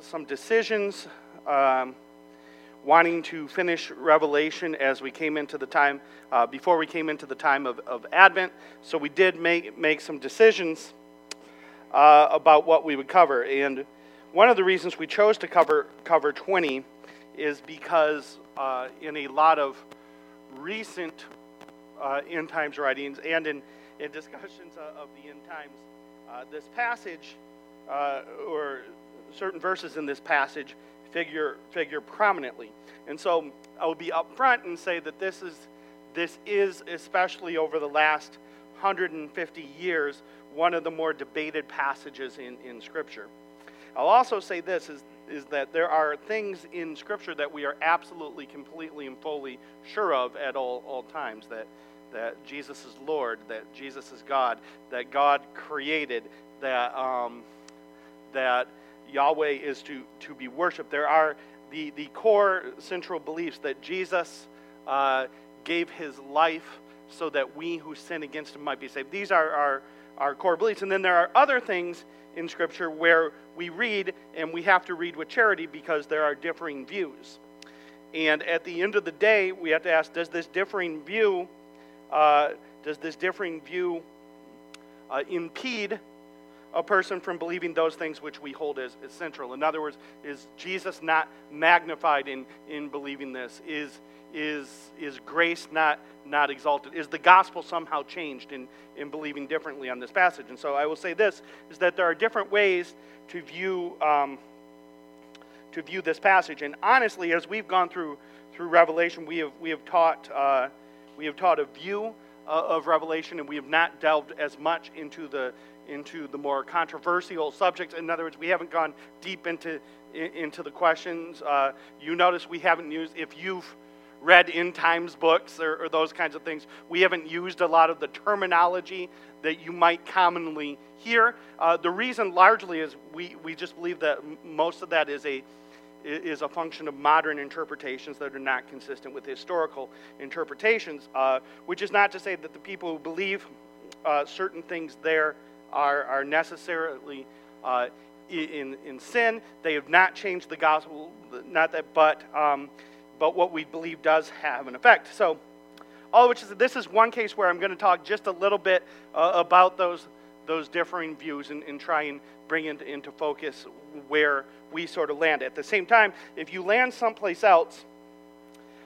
some decisions, um, wanting to finish Revelation as we came into the time, uh, before we came into the time of, of Advent. So we did make, make some decisions uh, about what we would cover. And one of the reasons we chose to cover, cover 20 is because uh, in a lot of recent uh, end times writings and in, in discussions of the end times, uh, this passage uh, or certain verses in this passage figure figure prominently. And so I will be upfront and say that this is this is especially over the last 150 years one of the more debated passages in, in Scripture. I'll also say this is, is that there are things in Scripture that we are absolutely, completely, and fully sure of at all, all times. That, that Jesus is Lord, that Jesus is God, that God created, that, um, that Yahweh is to, to be worshiped. There are the, the core central beliefs that Jesus uh, gave his life so that we who sin against him might be saved. These are our, our core beliefs. And then there are other things in Scripture where we read and we have to read with charity because there are differing views. And at the end of the day, we have to ask does this differing view, uh, does this differing view uh, impede a person from believing those things which we hold as, as central. In other words, is Jesus not magnified in, in believing this? Is, is, is grace not, not exalted? Is the gospel somehow changed in, in believing differently on this passage? And so I will say this is that there are different ways to view, um, to view this passage. And honestly, as we've gone through, through Revelation, we have, we have, taught, uh, we have taught a view uh, of Revelation, and we have not delved as much into the into the more controversial subjects. In other words, we haven't gone deep into into the questions. Uh, you notice we haven't used if you've read end times books or, or, those kinds of things. We haven't used a lot of the terminology that you might commonly hear. Uh, the reason largely is we, we just believe that most of that is a is a function of modern interpretations that are not consistent with historical interpretations, uh, which is not to say that the people who believe uh, certain things there are, are necessarily uh, in, in sin. They have not changed the gospel, not that, but, um, but what we believe does have an effect. So, all which is, this is one case where I'm going to talk just a little bit uh, about those, those differing views and, and try and bring it into focus where we sort of land. At the same time, if you land someplace else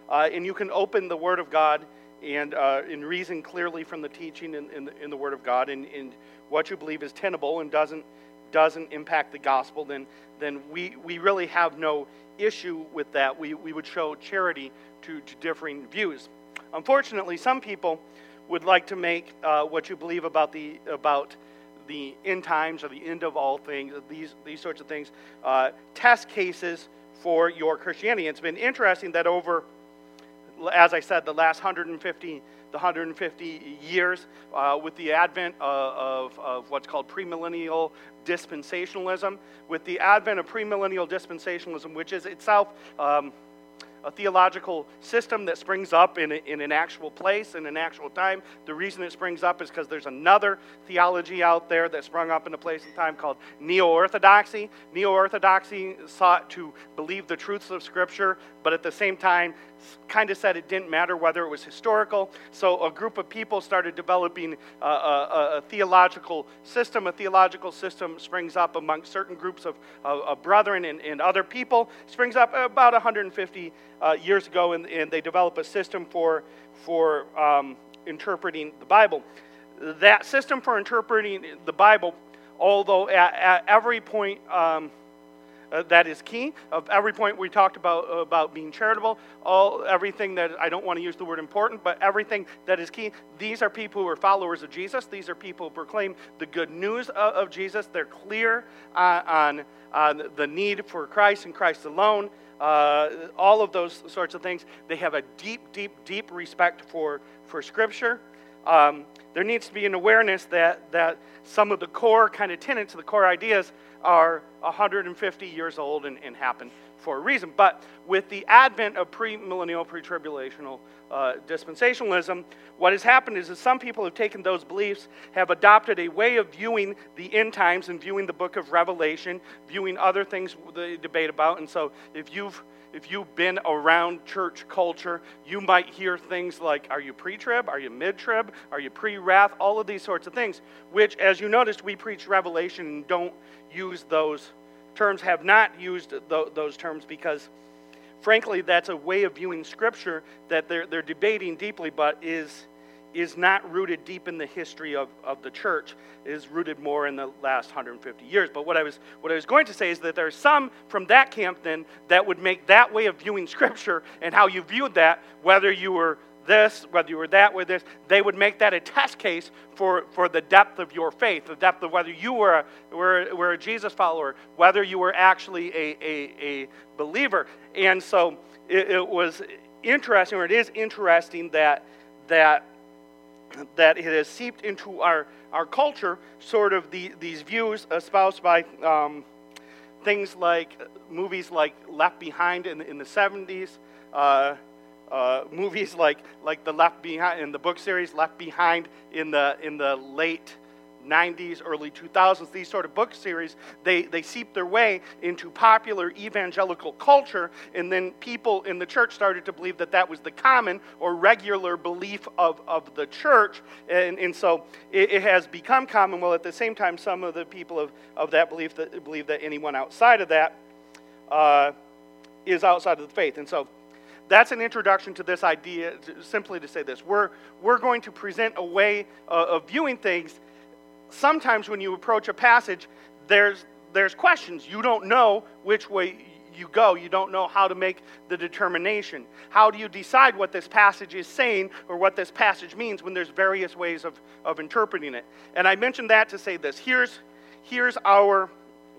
uh, and you can open the Word of God and, uh, and reason clearly from the teaching in, in, the, in the Word of God and, and what you believe is tenable and doesn't, doesn't impact the gospel, then, then we, we really have no issue with that. We, we would show charity to, to differing views. Unfortunately, some people would like to make uh, what you believe about the, about the end times or the end of all things, these, these sorts of things, uh, test cases for your Christianity. It's been interesting that over, as I said, the last 150 the 150 years uh, with the advent of, of, of what's called premillennial dispensationalism, with the advent of premillennial dispensationalism, which is itself um, a theological system that springs up in, in an actual place, in an actual time. The reason it springs up is because there's another theology out there that sprung up in a place and time called Neo Orthodoxy. Neo Orthodoxy sought to believe the truths of Scripture, but at the same time, kind of said it didn't matter whether it was historical. So a group of people started developing a, a, a theological system. A theological system springs up among certain groups of, of, of brethren and, and, other people. Springs up about 150 uh, years ago, and, and, they develop a system for, for um, interpreting the Bible. That system for interpreting the Bible, although at, at every point, um, uh, that is key. Of every point we talked about about being charitable, all everything that I don't want to use the word important, but everything that is key. These are people who are followers of Jesus. These are people who proclaim the good news of, of Jesus. They're clear uh, on on the need for Christ and Christ alone. Uh, all of those sorts of things. They have a deep, deep, deep respect for for Scripture. Um, there needs to be an awareness that that some of the core kind of tenets, the core ideas are 150 years old and, and happened for a reason. But with the advent of premillennial, pre-tribulational uh, dispensationalism, what has happened is that some people have taken those beliefs, have adopted a way of viewing the end times and viewing the book of Revelation, viewing other things they debate about. And so, if you've if you've been around church culture, you might hear things like, Are you pre trib? Are you mid trib? Are you pre wrath? All of these sorts of things, which, as you noticed, we preach Revelation and don't use those terms, have not used th- those terms because, frankly, that's a way of viewing Scripture that they're, they're debating deeply, but is, is not rooted deep in the history of, of the church. It is rooted more in the last 150 years. But what I, was, what I was going to say is that there are some from that camp then that would make that way of viewing Scripture and how you viewed that, whether you were this, whether you were that, with this, they would make that a test case for, for the depth of your faith, the depth of whether you were a, were, were a Jesus follower, whether you were actually a, a, a believer. And so it, it was interesting, or it is interesting that, that, that it has seeped into our, our culture, sort of the, these views espoused by um, things like movies like Left Behind in, in the 70s. Uh, uh, movies like like the Left Behind in the book series Left Behind in the in the late 90s, early 2000s, these sort of book series, they, they seep their way into popular evangelical culture, and then people in the church started to believe that that was the common or regular belief of, of the church, and, and so it, it has become common. Well, at the same time, some of the people of, of that belief that believe that anyone outside of that uh, is outside of the faith, and so that's an introduction to this idea, to, simply to say this. We're, we're going to present a way uh, of viewing things. Sometimes when you approach a passage, there's, there's questions. You don't know which way you go. You don't know how to make the determination. How do you decide what this passage is saying or what this passage means when there's various ways of, of interpreting it? And I mentioned that to say this. Here's, here's our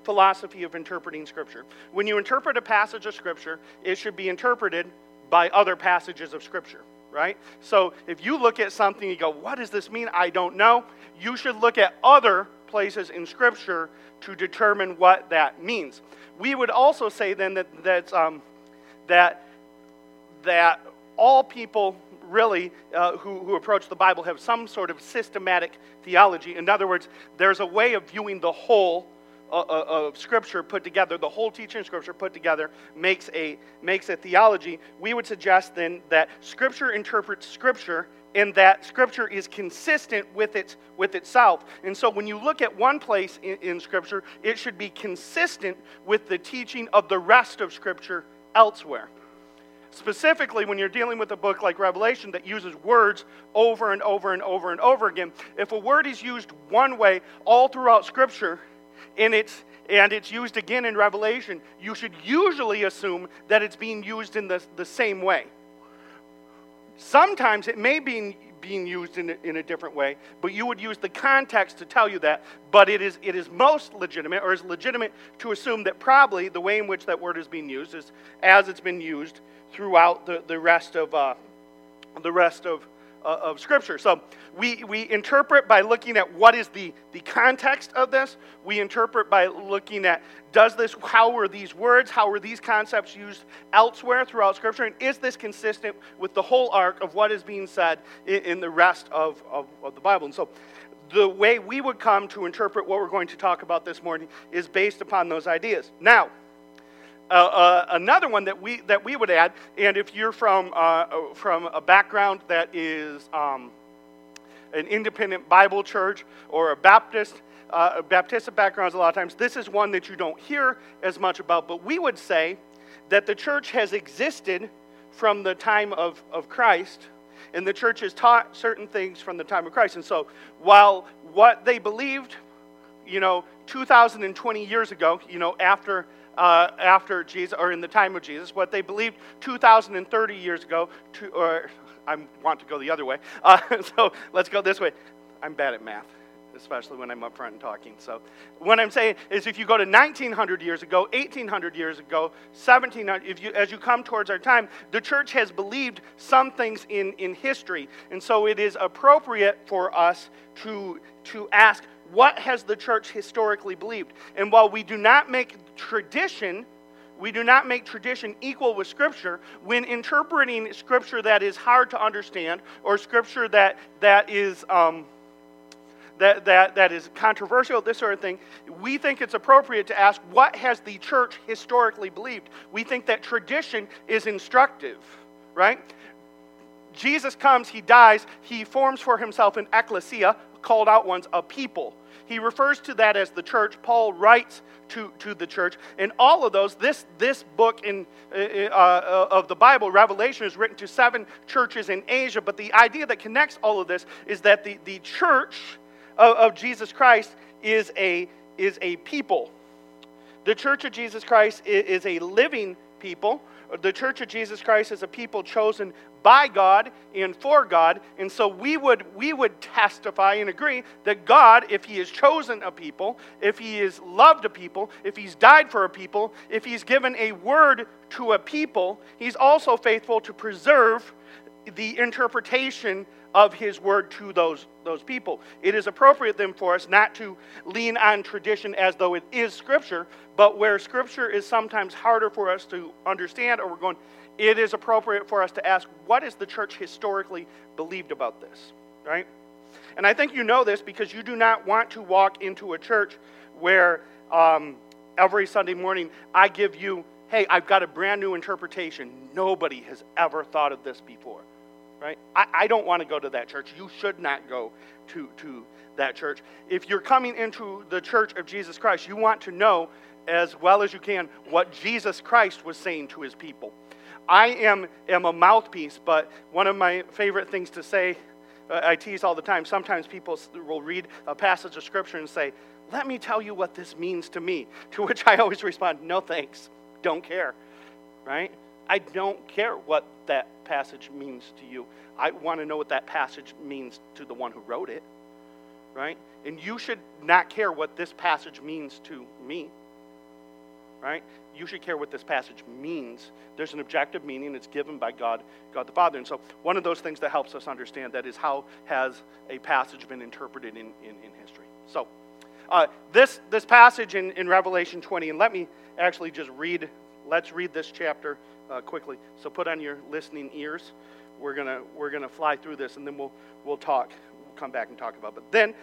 philosophy of interpreting Scripture. When you interpret a passage of Scripture, it should be interpreted by other passages of Scripture, right? So if you look at something, you go, what does this mean? I don't know. You should look at other places in Scripture to determine what that means. We would also say then that, that, um, that, that all people really uh, who, who approach the Bible have some sort of systematic theology. In other words, there's a way of viewing the whole of Scripture put together, the whole teaching of Scripture put together, makes a, makes a theology, we would suggest then that Scripture interprets Scripture and that Scripture is consistent with, its, with itself. And so when you look at one place in, in Scripture, it should be consistent with the teaching of the rest of Scripture elsewhere. Specifically, when you're dealing with a book like Revelation that uses words over and over and over and over again, if a word is used one way all throughout Scripture, and it's, and it's used again in Revelation, you should usually assume that it's being used in the, the same way. Sometimes it may be being used in a, in a different way, but you would use the context to tell you that. But it is, it is most legitimate, or is legitimate to assume that probably the way in which that word is being used is as it's been used throughout the, the rest of uh, the rest of uh, of Scripture. So we, we interpret by looking at what is the, the context of this. We interpret by looking at does this, how were these words, how were these concepts used elsewhere throughout Scripture, and is this consistent with the whole arc of what is being said in, in the rest of, of, of the Bible? And so the way we would come to interpret what we're going to talk about this morning is based upon those ideas. Now, uh, uh, another one that we, that we would add, and if you're from, uh, from a background that is um, an independent Bible church or a Baptist, uh, Baptist backgrounds, a lot of times, this is one that you don't hear as much about, but we would say that the church has existed from the time of, of Christ, and the church has taught certain things from the time of Christ. And so, while what they believed, you know, 2,020 years ago, you know, after uh, after Jesus, or in the time of Jesus, what they believed 2,030 years ago, to, or I want to go the other way. Uh, so let's go this way. I'm bad at math, especially when I'm up front and talking. So what I'm saying is if you go to 1900 years ago, 1800 years ago, 1700, if you, as you come towards our time, the church has believed some things in, in history. And so it is appropriate for us to, to ask, what has the church historically believed? And while we do not make tradition, we do not make tradition equal with Scripture when interpreting Scripture that is hard to understand or Scripture that, that is. Um, that, that, that is controversial, this sort of thing, we think it's appropriate to ask what has the church historically believed? We think that tradition is instructive, right? Jesus comes, he dies, he forms for himself an ecclesia, called out ones, a people. He refers to that as the church. Paul writes to, to the church. And all of those, this, this book in, uh, uh, of the Bible, Revelation, is written to seven churches in Asia. But the idea that connects all of this is that the, the church of, of Jesus Christ is a, is a people. The church of Jesus Christ is, is a living people. The church of Jesus Christ is a people chosen by God and for God. And so we would, we would testify and agree that God, if He has chosen a people, if He has loved a people, if He's died for a people, if He's given a word to a people, He's also faithful to preserve the interpretation of his word to those, those people. It is appropriate then for us not to lean on tradition as though it is scripture, but where scripture is sometimes harder for us to understand, or we're going, it is appropriate for us to ask, what is the church historically believed about this? Right? And I think you know this because you do not want to walk into a church where um, every Sunday morning I give you, hey, I've got a brand new interpretation. Nobody has ever thought of this before. Right? I, I don't want to go to that church. You should not go to, to that church. If you're coming into the church of Jesus Christ, you want to know as well as you can what Jesus Christ was saying to his people. I am, am a mouthpiece, but one of my favorite things to say, uh, I tease all the time. Sometimes people will read a passage of Scripture and say, Let me tell you what this means to me. To which I always respond, No thanks. Don't care. Right? I don't care what that passage means to you. I want to know what that passage means to the one who wrote it. Right? And you should not care what this passage means to me. Right? you should care what this passage means. There's an objective meaning. It's given by God, God the Father. And so one of those things that helps us understand that is how has a passage been interpreted in, in, in history. So uh, this, this passage in, in Revelation 20, and let me actually just read, let's read this chapter uh, quickly. So put on your listening ears. We're going to we're gonna fly through this, and then we'll, we'll talk. We'll come back and talk about it. But then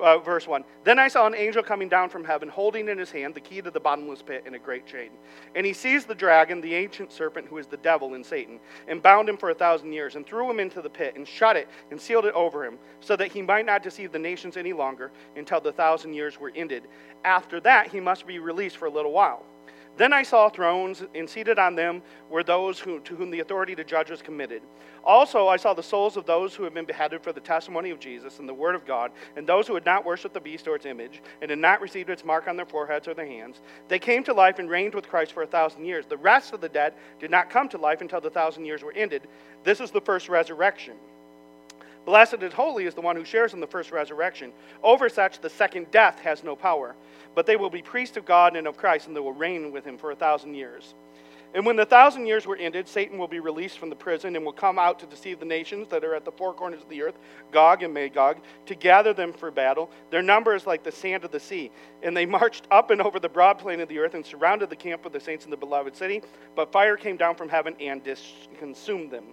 uh, verse 1 Then I saw an angel coming down from heaven, holding in his hand the key to the bottomless pit and a great chain. And he seized the dragon, the ancient serpent, who is the devil and Satan, and bound him for a thousand years, and threw him into the pit, and shut it, and sealed it over him, so that he might not deceive the nations any longer until the thousand years were ended. After that, he must be released for a little while. Then I saw thrones, and seated on them were those who, to whom the authority to judge was committed. Also, I saw the souls of those who had been beheaded for the testimony of Jesus and the word of God, and those who had not worshipped the beast or its image, and had not received its mark on their foreheads or their hands. They came to life and reigned with Christ for a thousand years. The rest of the dead did not come to life until the thousand years were ended. This is the first resurrection. Blessed and holy is the one who shares in the first resurrection. Over such, the second death has no power but they will be priests of God and of Christ, and they will reign with him for a thousand years. And when the thousand years were ended, Satan will be released from the prison and will come out to deceive the nations that are at the four corners of the earth, Gog and Magog, to gather them for battle. Their number is like the sand of the sea. And they marched up and over the broad plain of the earth and surrounded the camp of the saints in the beloved city. But fire came down from heaven and consumed them.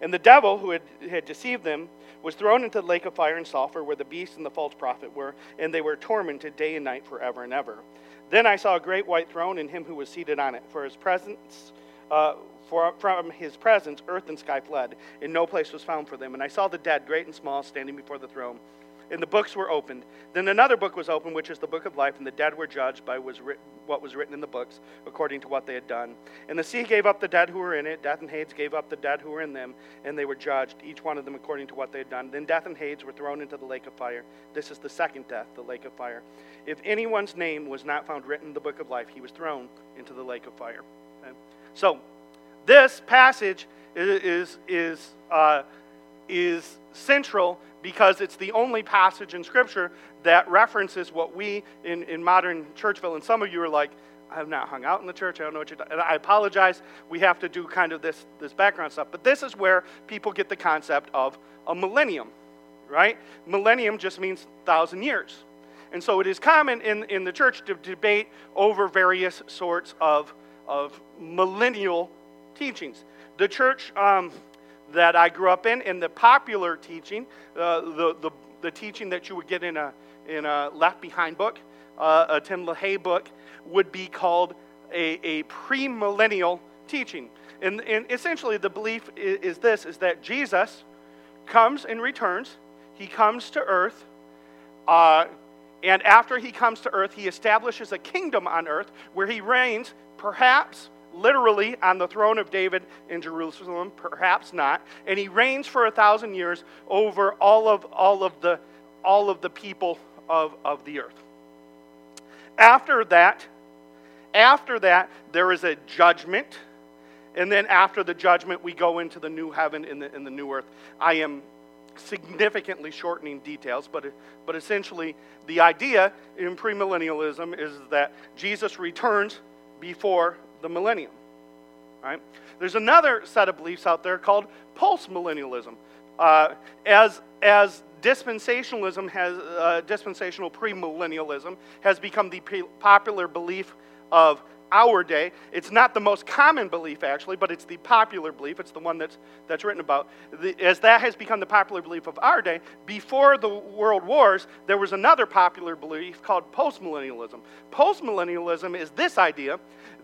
And the devil who had, had deceived them was thrown into the lake of fire and sulfur where the beast and the false prophet were, and they were tormented day and night forever and ever. Then I saw a great white throne and him who was seated on it. For his presence, uh, for, from his presence, earth and sky fled, and no place was found for them. And I saw the dead, great and small, standing before the throne and the books were opened. Then another book was opened, which is the book of life, and the dead were judged by was what was written in the books, according to what they had done. And the sea gave up the dead who were in it. Death and Hades gave up the dead who were in them, and they were judged, each one of them according to what they had done. Then death and Hades were thrown into the lake of fire. This is the second death, the lake of fire. If anyone's name was not found written in the book of life, he was thrown into the lake of fire. Okay? So, this passage is is is, uh, is central because it's the only passage in Scripture that references what we in, in modern Churchville, and some of you are like, I have not hung out in the church. I don't know what you're I apologize. We have to do kind of this, this background stuff. But this is where people get the concept of a millennium, right? Millennium just means thousand years. And so it is common in, in the church to debate over various sorts of, of millennial teachings. The church um, that I grew up in, in the popular teaching, uh, the, the, the teaching that you would get in a, in a Left Behind book, uh, a Tim LaHaye book, would be called a, a premillennial teaching. And, and essentially, the belief is, is this is that Jesus comes and returns, he comes to earth. Uh, and after he comes to earth, he establishes a kingdom on earth where he reigns, perhaps literally on the throne of David in Jerusalem, perhaps not. And he reigns for a thousand years over all of, all of, the, all of the people of, of the earth. After that, after that, there is a judgment. And then after the judgment, we go into the new heaven and the, and the new earth. I am significantly shortening details, but, but essentially, the idea in premillennialism is that Jesus returns before the millennium. Right? There's another set of beliefs out there called postmillennialism. Uh, as, as dispensationalism has, uh, dispensational premillennialism has become the popular belief of our day. It's not the most common belief, actually, but it's the popular belief. It's the one that's, that's written about. The, as that has become the popular belief of our day, before the world wars, there was another popular belief called postmillennialism. Postmillennialism is this idea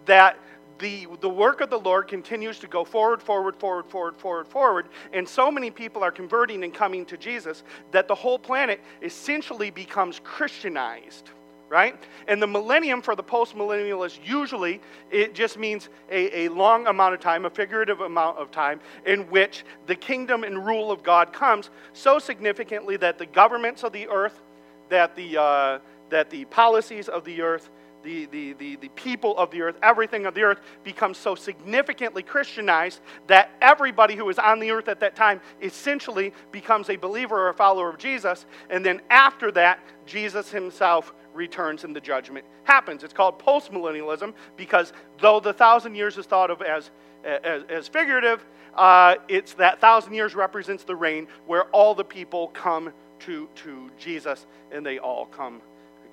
that the, the work of the Lord continues to go forward, forward, forward, forward, forward, forward, and so many people are converting and coming to Jesus that the whole planet essentially becomes Christianized right? And the millennium for the postmillennialists, usually it just means a, a long amount of time, a figurative amount of time, in which the kingdom and rule of God comes so significantly that the governments of the earth, that the, uh, that the policies of the earth, the, the, the, the people of the earth, everything of the earth becomes so significantly Christianized that everybody who is on the earth at that time essentially becomes a believer or a follower of Jesus. And then after that, Jesus himself returns and the judgment happens. It's called postmillennialism because though the thousand years is thought of as, as, as figurative, uh, it's that thousand years represents the reign where all the people come to, to Jesus and they all come,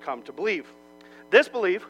come to believe. This belief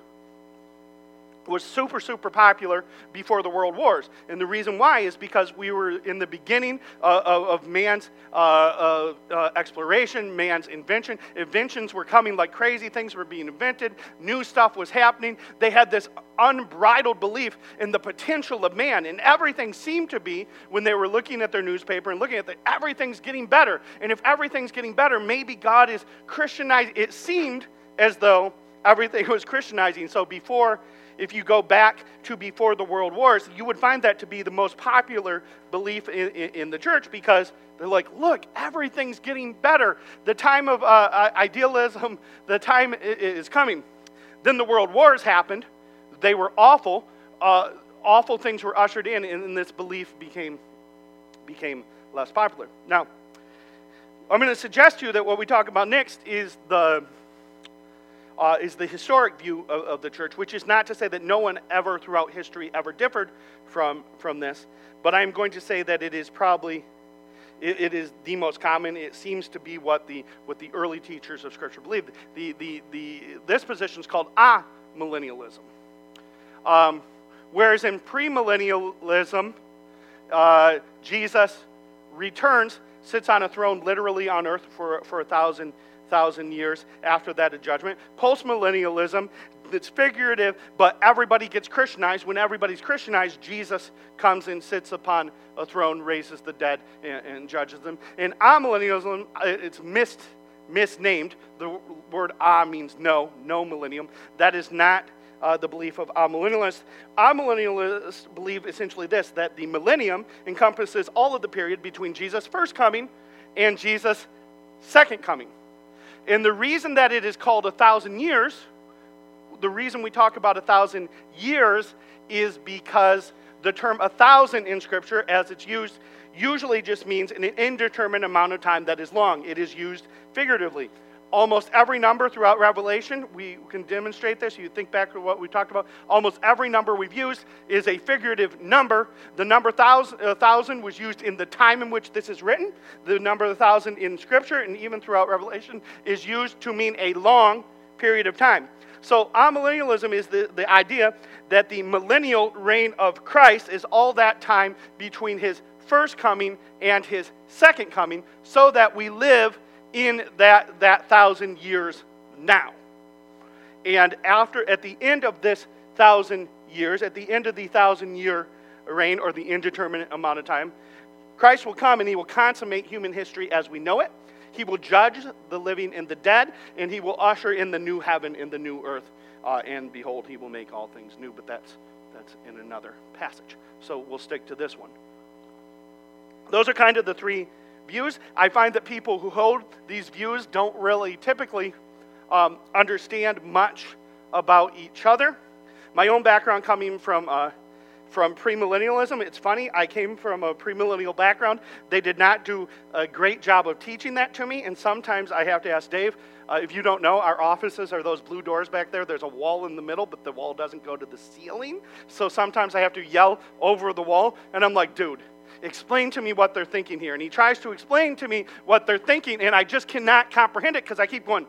was super, super popular before the world wars. And the reason why is because we were in the beginning uh, of, of, man's uh, uh, uh, exploration, man's invention. Inventions were coming like crazy, things were being invented, new stuff was happening. They had this unbridled belief in the potential of man. And everything seemed to be, when they were looking at their newspaper and looking at that, everything's getting better. And if everything's getting better, maybe God is Christianized. It seemed as though everything was Christianizing. So before if you go back to before the world wars, you would find that to be the most popular belief in, in, in the church because they're like, look, everything's getting better. The time of uh, idealism, the time is coming. Then the world wars happened. They were awful. Uh, awful things were ushered in, and this belief became, became less popular. Now, I'm going to suggest to you that what we talk about next is the uh, is the historic view of, of, the church, which is not to say that no one ever throughout history ever differed from, from this, but I'm going to say that it is probably it, it is the most common. It seems to be what the what the early teachers of Scripture believed. The the the this position is called amillennialism. Um, whereas in premillennialism, uh, Jesus returns, sits on a throne literally on earth for, for a thousand thousand years after that judgment. Postmillennialism, it's figurative, but everybody gets Christianized. When everybody's Christianized, Jesus comes and sits upon a throne, raises the dead, and, and judges them. In amillennialism, uh, it's missed, misnamed. The word ah means no, no millennium. That is not uh, the belief of amillennialists. Amillennialists believe essentially this that the millennium encompasses all of the period between Jesus' first coming and Jesus' second coming. And the reason that it is called a thousand years, the reason we talk about a thousand years is because the term a thousand in Scripture, as it's used, usually just means an indeterminate amount of time that is long. It is used figuratively almost every number throughout Revelation, we can demonstrate this. You think back to what we talked about. Almost every number we've used is a figurative number. The number thousand, uh, thousand was used in the time in which this is written. The number of thousand in Scripture and even throughout Revelation is used to mean a long period of time. So, amillennialism is the, the idea that the millennial reign of Christ is all that time between his first coming and his second coming, so that we live in that, that thousand years now. And after, at the end of this thousand years, at the end of the thousand year reign, or the indeterminate amount of time, Christ will come and he will consummate human history as we know it. He will judge the living and the dead, and he will usher in the new heaven and the new earth. Uh, and behold, he will make all things new. But that's, that's in another passage. So we'll stick to this one. Those are kind of the three views. I find that people who hold these views don't really typically um, understand much about each other. My own background coming from uh, from premillennialism. It's funny, I came from a premillennial background. They did not do a great job of teaching that to me, and sometimes I have to ask Dave. Uh, if you don't know, our offices are those blue doors back there. There's a wall in the middle, but the wall doesn't go to the ceiling. So sometimes I have to yell over the wall, and I'm like, dude, explain to me what they're thinking here. And he tries to explain to me what they're thinking, and I just cannot comprehend it because I keep going,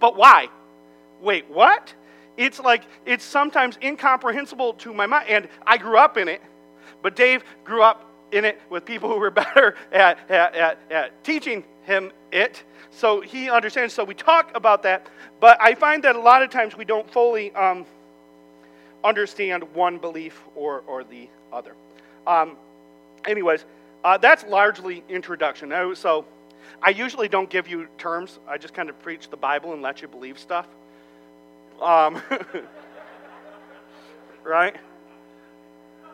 but why? Wait, what? It's like, it's sometimes incomprehensible to my mind. And I grew up in it, but Dave grew up in it with people who were better at, at, at, at teaching him it. So he understands. So we talk about that. But I find that a lot of times we don't fully um, understand one belief or, or the other. Um, anyways, uh, that's largely introduction. So I usually don't give you terms. I just kind of preach the Bible and let you believe stuff. Um, right?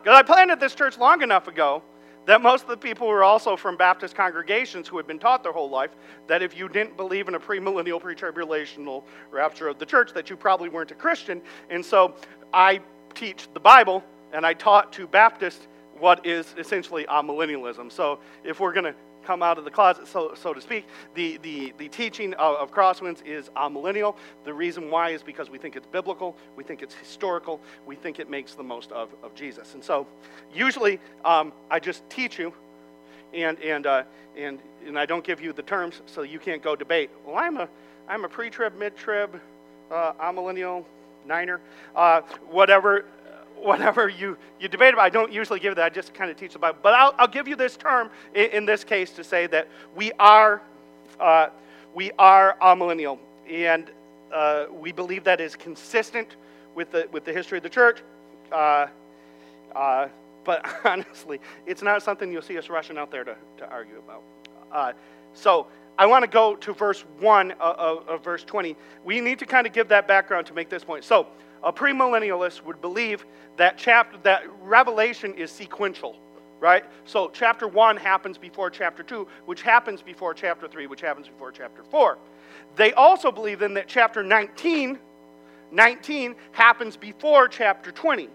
Because I planted this church long enough ago that most of the people were also from Baptist congregations who had been taught their whole life that if you didn't believe in a premillennial, pre-tribulational rapture of the church, that you probably weren't a Christian. And so I teach the Bible, and I taught to Baptists what is essentially amillennialism. So if we're going to come out of the closet, so, so to speak. The, the, the teaching of, of Crosswinds is amillennial. The reason why is because we think it's biblical, we think it's historical, we think it makes the most of, of Jesus. And so usually um, I just teach you, and, and, uh, and, and I don't give you the terms so you can't go debate. Well, I'm a, I'm a pre trib, mid trib, uh, amillennial, niner, uh, whatever whatever you, you debate about. I don't usually give that, I just kind of teach the Bible. But I'll, I'll give you this term in, in, this case to say that we are, uh, we are amillennial. And uh, we believe that is consistent with the, with the history of the church. Uh, uh but honestly, it's not something you'll see us rushing out there to, to argue about. Uh, so I want to go to verse 1 of, of verse 20. We need to kind of give that background to make this point. So, a premillennialist would believe that chapter that Revelation is sequential, right? So chapter 1 happens before chapter 2, which happens before chapter 3, which happens before chapter 4. They also believe then that chapter 19 19 happens before chapter 20,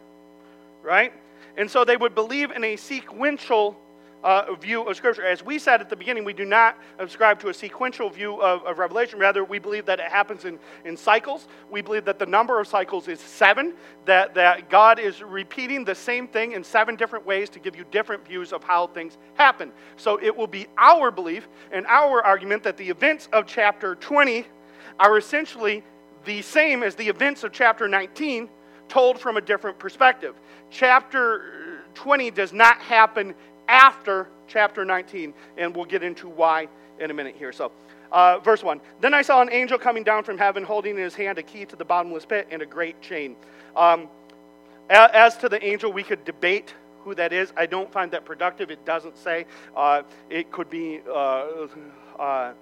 right? And so they would believe in a sequential uh, view of Scripture. As we said at the beginning, we do not subscribe to a sequential view of, of, Revelation. Rather, we believe that it happens in, in cycles. We believe that the number of cycles is seven, that, that God is repeating the same thing in seven different ways to give you different views of how things happen. So it will be our belief and our argument that the events of chapter 20 are essentially the same as the events of chapter 19 told from a different perspective. Chapter 20 does not happen after chapter 19, and we'll get into why in a minute here. So, uh, verse 1 Then I saw an angel coming down from heaven, holding in his hand a key to the bottomless pit and a great chain. Um, as to the angel, we could debate who that is. I don't find that productive. It doesn't say. Uh, it could be uh, uh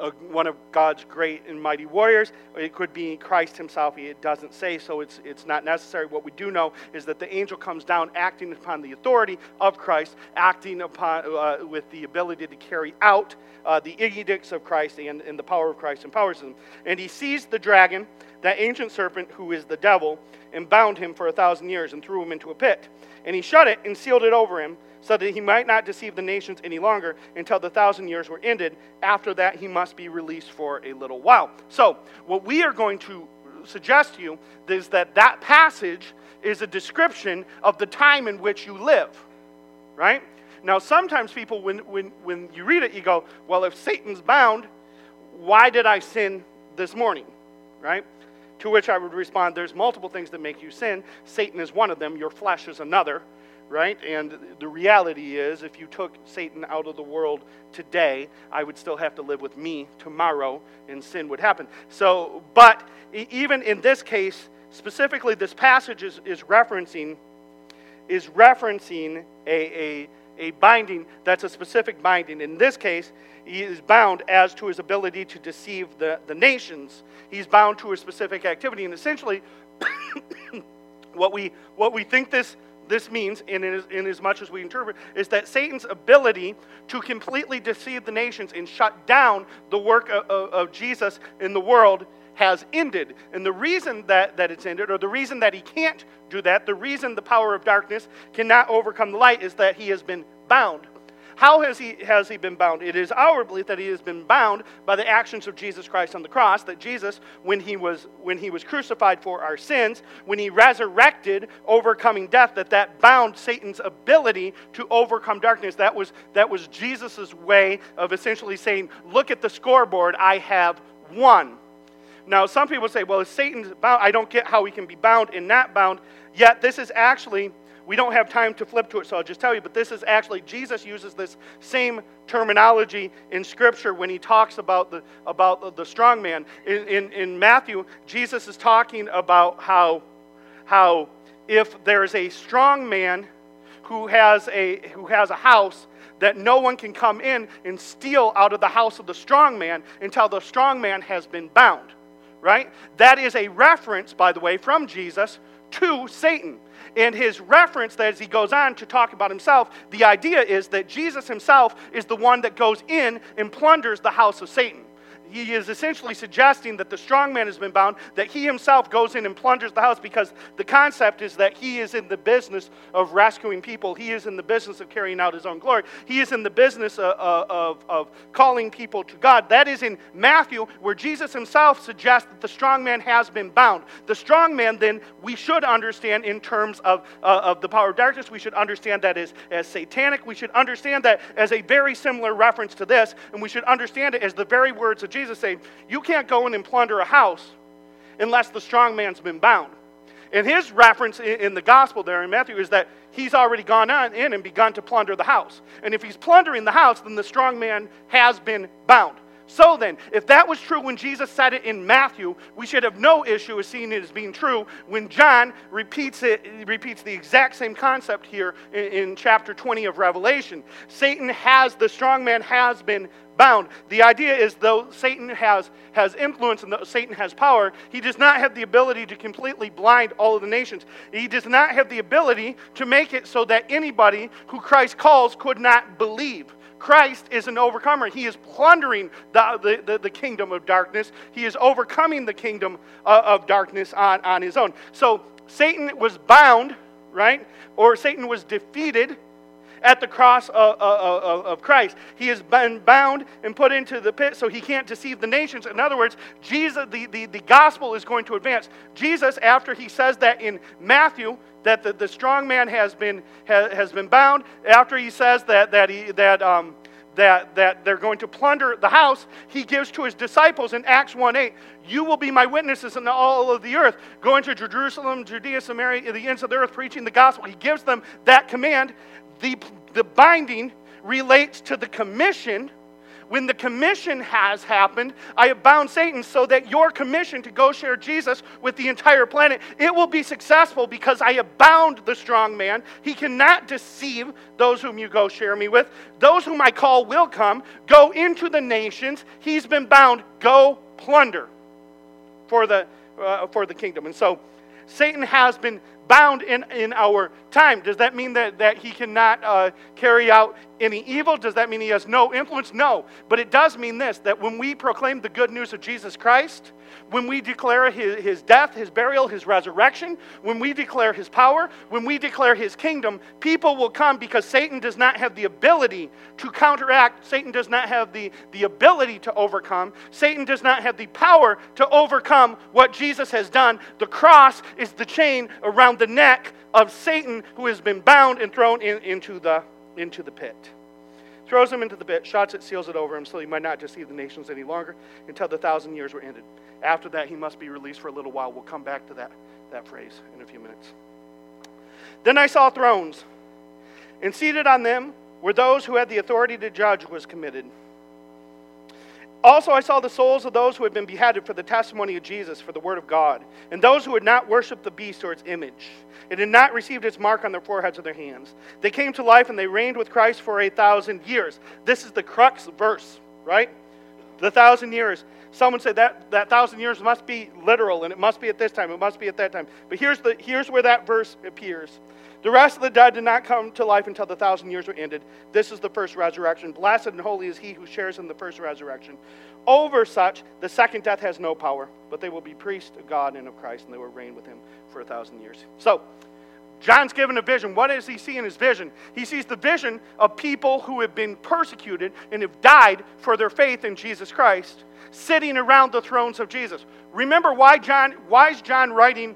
a, one of God's great and mighty warriors. It could be Christ himself. It doesn't say, so it's, it's not necessary. What we do know is that the angel comes down acting upon the authority of Christ, acting upon, uh, with the ability to carry out uh, the edicts of Christ and, and the power of Christ empowers him. And he seized the dragon, that ancient serpent who is the devil, and bound him for a thousand years and threw him into a pit. And he shut it and sealed it over him so that he might not deceive the nations any longer until the thousand years were ended. After that, he must be released for a little while. So, what we are going to suggest to you is that that passage is a description of the time in which you live, right? Now, sometimes people, when, when, when you read it, you go, well, if Satan's bound, why did I sin this morning, right? To which I would respond, there's multiple things that make you sin. Satan is one of them, your flesh is another, right? And the reality is, if you took Satan out of the world today, I would still have to live with me tomorrow, and sin would happen. So, but even in this case, specifically, this passage is, is referencing is referencing a, a, a binding that's a specific binding. In this case, he is bound as to his ability to deceive the, the nations. He's bound to a specific activity. And essentially, what, we, what we think this, this means, in as, in as much as we interpret, is that Satan's ability to completely deceive the nations and shut down the work of, of, of Jesus in the world has ended. And the reason that, that it's ended, or the reason that he can't do that, the reason the power of darkness cannot overcome the light, is that he has been bound. How has he, has he been bound? It is our belief that he has been bound by the actions of Jesus Christ on the cross, that Jesus, when he was, when he was crucified for our sins, when he resurrected, overcoming death, that that bound Satan's ability to overcome darkness. That was, that was Jesus' way of essentially saying, look at the scoreboard, I have won. Now, some people say, well, if Satan's bound, I don't get how he can be bound and not bound. Yet, this is actually, we don't have time to flip to it, so I'll just tell you, but this is actually, Jesus uses this same terminology in Scripture when he talks about the, about the, strong man. In, in, in Matthew, Jesus is talking about how, how if there's a strong man who has a, who has a house, that no one can come in and steal out of the house of the strong man until the strong man has been bound right? That is a reference, by the way, from Jesus to Satan. And his reference, as he goes on to talk about himself, the idea is that Jesus himself is the one that goes in and plunders the house of Satan he is essentially suggesting that the strong man has been bound, that he himself goes in and plunders the house because the concept is that he is in the business of rescuing people. He is in the business of carrying out his own glory. He is in the business of, of, of calling people to God. That is in Matthew, where Jesus himself suggests that the strong man has been bound. The strong man, then, we should understand in terms of, uh, of the power of darkness. We should understand that as, as satanic. We should understand that as a very similar reference to this, and we should understand it as the very words of Jesus saying, You can't go in and plunder a house unless the strong man's been bound. And his reference in the gospel there in Matthew is that he's already gone on in and begun to plunder the house. And if he's plundering the house, then the strong man has been bound. So then, if that was true when Jesus said it in Matthew, we should have no issue with seeing it as being true when John repeats it, repeats the exact same concept here in, in chapter 20 of Revelation. Satan has, the strong man has been bound. The idea is though Satan has, has influence and though Satan has power, he does not have the ability to completely blind all of the nations. He does not have the ability to make it so that anybody who Christ calls could not believe. Christ is an overcomer. He is plundering the, the, the, the kingdom of darkness. He is overcoming the kingdom of, uh, of darkness on, on his own. So Satan was bound, right? Or Satan was defeated at the cross of, of, of, Christ. He has been bound and put into the pit so he can't deceive the nations. In other words, Jesus, the, the, the gospel is going to advance. Jesus, after he says that in Matthew, that the, the strong man has been, has, has been bound, after he says that, that, he, that um, that, that they're going to plunder the house, he gives to his disciples in Acts 1 8, You will be my witnesses in all of the earth, going to Jerusalem, Judea, Samaria, the ends of the earth, preaching the gospel. He gives them that command the, the binding relates to the commission. When the commission has happened, I have bound Satan so that your commission to go share Jesus with the entire planet, it will be successful because I have bound the strong man. He cannot deceive those whom you go share me with. Those whom I call will come. Go into the nations. He's been bound. Go plunder for the, uh, for the kingdom. And so Satan has been bound in, in our time. Does that mean that, that he cannot uh, carry out any evil? Does that mean he has no influence? No. But it does mean this that when we proclaim the good news of Jesus Christ, when we declare his, his death, his burial, his resurrection, when we declare his power, when we declare his kingdom, people will come because Satan does not have the ability to counteract. Satan does not have the, the ability to overcome. Satan does not have the power to overcome what Jesus has done. The cross is the chain around the neck of Satan who has been bound and thrown in, into, the, into the pit. throws him into the pit, shuts it, seals it over him, so he might not deceive the nations any longer until the thousand years were ended. After that, he must be released for a little while. We'll come back to that, that phrase in a few minutes. Then I saw thrones, and seated on them were those who had the authority to judge was committed. Also, I saw the souls of those who had been beheaded for the testimony of Jesus, for the word of God, and those who had not worshipped the beast or its image, and had not received its mark on their foreheads or their hands. They came to life and they reigned with Christ for a thousand years. This is the crux verse, right? The thousand years. Someone said that, that thousand years must be literal, and it must be at this time, it must be at that time. But here's, the, here's where that verse appears. The rest of the dead did not come to life until the thousand years were ended. This is the first resurrection. Blessed and holy is he who shares in the first resurrection. Over such, the second death has no power, but they will be priests of God and of Christ, and they will reign with him for a thousand years. So, John's given a vision. What does he see in his vision? He sees the vision of people who have been persecuted and have died for their faith in Jesus Christ, sitting around the thrones of Jesus. Remember why John why is John writing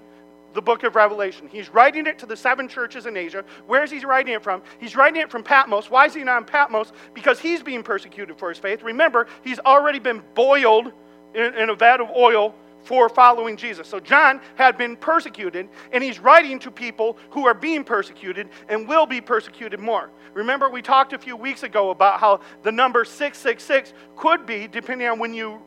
the book of Revelation. He's writing it to the seven churches in Asia. Where is he writing it from? He's writing it from Patmos. Why is he not on Patmos? Because he's being persecuted for his faith. Remember, he's already been boiled in, in a vat of oil for following Jesus. So John had been persecuted, and he's writing to people who are being persecuted and will be persecuted more. Remember, we talked a few weeks ago about how the number 666 could be, depending on when you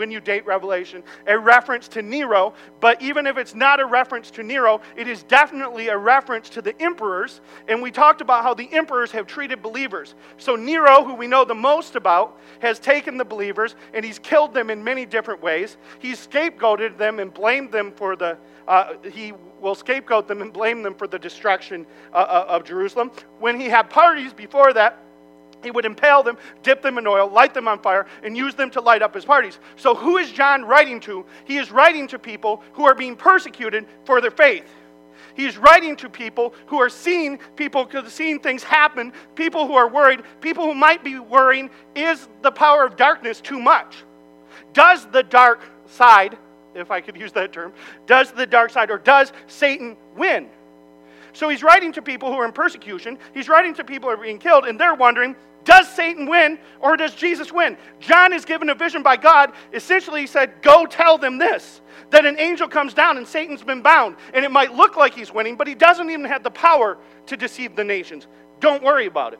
when you date Revelation, a reference to Nero. But even if it's not a reference to Nero, it is definitely a reference to the emperors. And we talked about how the emperors have treated believers. So Nero, who we know the most about, has taken the believers and he's killed them in many different ways. He's scapegoated them and blamed them for the. Uh, he will scapegoat them and blame them for the destruction uh, uh of Jerusalem. When he had parties before that, he would impale them, dip them in oil, light them on fire, and use them to light up his parties. So, who is John writing to? He is writing to people who are being persecuted for their faith. He's writing to people who are seeing people seeing things happen, people who are worried, people who might be worrying, is the power of darkness too much? Does the dark side, if I could use that term, does the dark side or does Satan win? So he's writing to people who are in persecution, he's writing to people who are being killed, and they're wondering, does Satan win or does Jesus win? John is given a vision by God. Essentially, he said, Go tell them this that an angel comes down and Satan's been bound. And it might look like he's winning, but he doesn't even have the power to deceive the nations. Don't worry about it.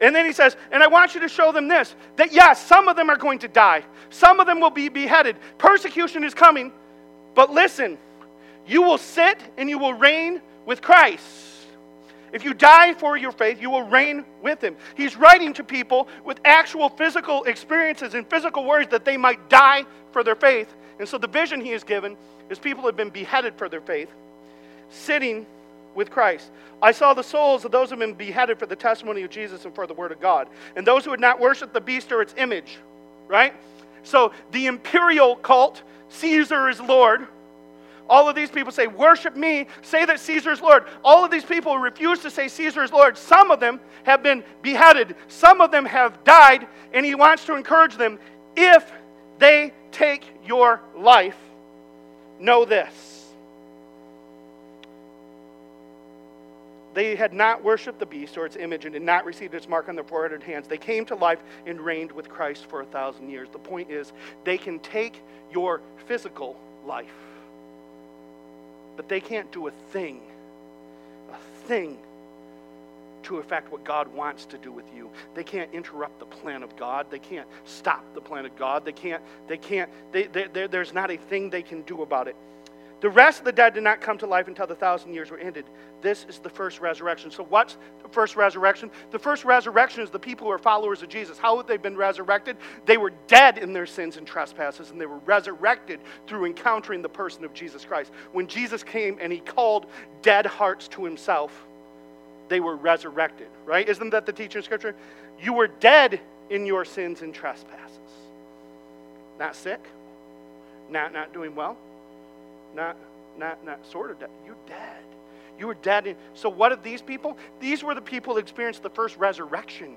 And then he says, And I want you to show them this that yes, some of them are going to die, some of them will be beheaded. Persecution is coming. But listen, you will sit and you will reign with Christ. If you die for your faith, you will reign with him. He's writing to people with actual physical experiences and physical worries that they might die for their faith. And so the vision he has given is people have been beheaded for their faith, sitting with Christ. I saw the souls of those who have been beheaded for the testimony of Jesus and for the word of God, and those who had not worshiped the beast or its image, right? So the imperial cult, Caesar is Lord, all of these people say, Worship me, say that Caesar is Lord. All of these people refuse to say Caesar is Lord. Some of them have been beheaded, some of them have died, and he wants to encourage them if they take your life, know this. They had not worshiped the beast or its image and did not receive its mark on their forehead or hands. They came to life and reigned with Christ for a thousand years. The point is, they can take your physical life but they can't do a thing, a thing to affect what God wants to do with you. They can't interrupt the plan of God. They can't stop the plan of God. They can't, they can't, they, they, there's not a thing they can do about it. The rest of the dead did not come to life until the thousand years were ended. This is the first resurrection. So, what's the first resurrection? The first resurrection is the people who are followers of Jesus. How have they been resurrected? They were dead in their sins and trespasses, and they were resurrected through encountering the person of Jesus Christ. When Jesus came and he called dead hearts to himself, they were resurrected, right? Isn't that the teaching of Scripture? You were dead in your sins and trespasses. Not sick, not, not doing well not, not, not sort of dead. You're dead. You were dead. So, what of these people? These were the people who experienced the first resurrection.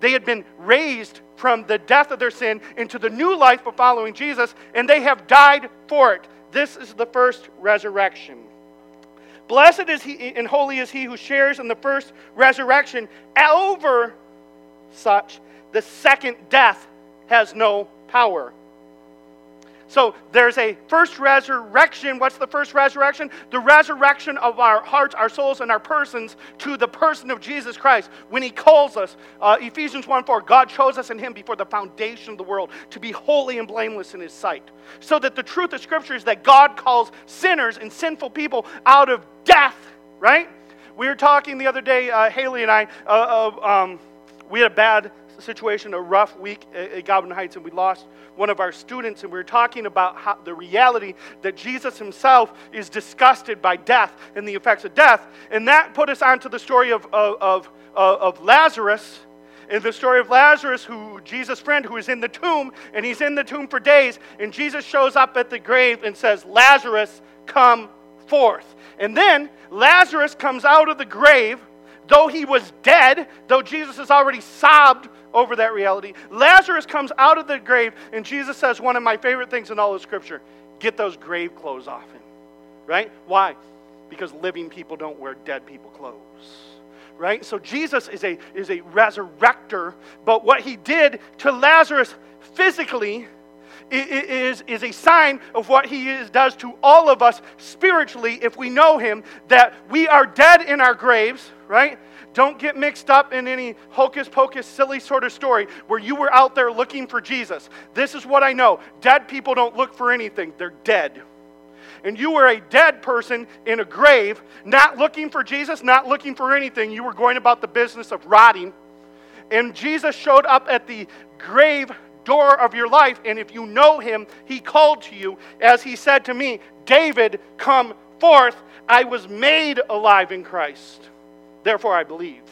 They had been raised from the death of their sin into the new life of following Jesus, and they have died for it. This is the first resurrection. Blessed is he and holy is he who shares in the first resurrection. Over such, the second death has no power. So there's a first resurrection. What's the first resurrection? The resurrection of our hearts, our souls, and our persons to the person of Jesus Christ. When He calls us, uh, Ephesians 1 4, God chose us in Him before the foundation of the world to be holy and blameless in His sight. So that the truth of Scripture is that God calls sinners and sinful people out of death, right? We were talking the other day, uh, Haley and I, uh, um, we had a bad situation, a rough week at Goblin Heights, and we lost one of our students, and we were talking about how, the reality that Jesus himself is disgusted by death and the effects of death. And that put us onto the story of, of, of, uh, of Lazarus. In the story of Lazarus, who Jesus' friend, who is in the tomb, and he's in the tomb for days, and Jesus shows up at the grave and says, Lazarus, come forth. And then Lazarus comes out of the grave, though he was dead, though Jesus has already sobbed over that reality. Lazarus comes out of the grave, and Jesus says one of my favorite things in all of Scripture get those grave clothes off him. Right? Why? Because living people don't wear dead people clothes. Right? So Jesus is a, is a resurrector, but what he did to Lazarus physically is, is a sign of what he is, does to all of us spiritually if we know him, that we are dead in our graves, right? Don't get mixed up in any hocus pocus, silly sort of story where you were out there looking for Jesus. This is what I know dead people don't look for anything, they're dead. And you were a dead person in a grave, not looking for Jesus, not looking for anything. You were going about the business of rotting. And Jesus showed up at the grave door of your life. And if you know him, he called to you, as he said to me, David, come forth. I was made alive in Christ. Therefore, I believe.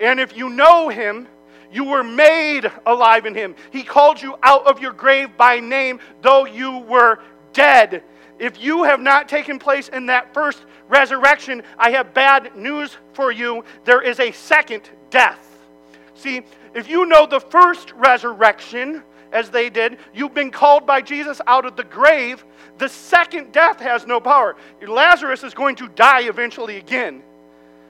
And if you know him, you were made alive in him. He called you out of your grave by name, though you were dead. If you have not taken place in that first resurrection, I have bad news for you. There is a second death. See, if you know the first resurrection, as they did, you've been called by Jesus out of the grave, the second death has no power. Lazarus is going to die eventually again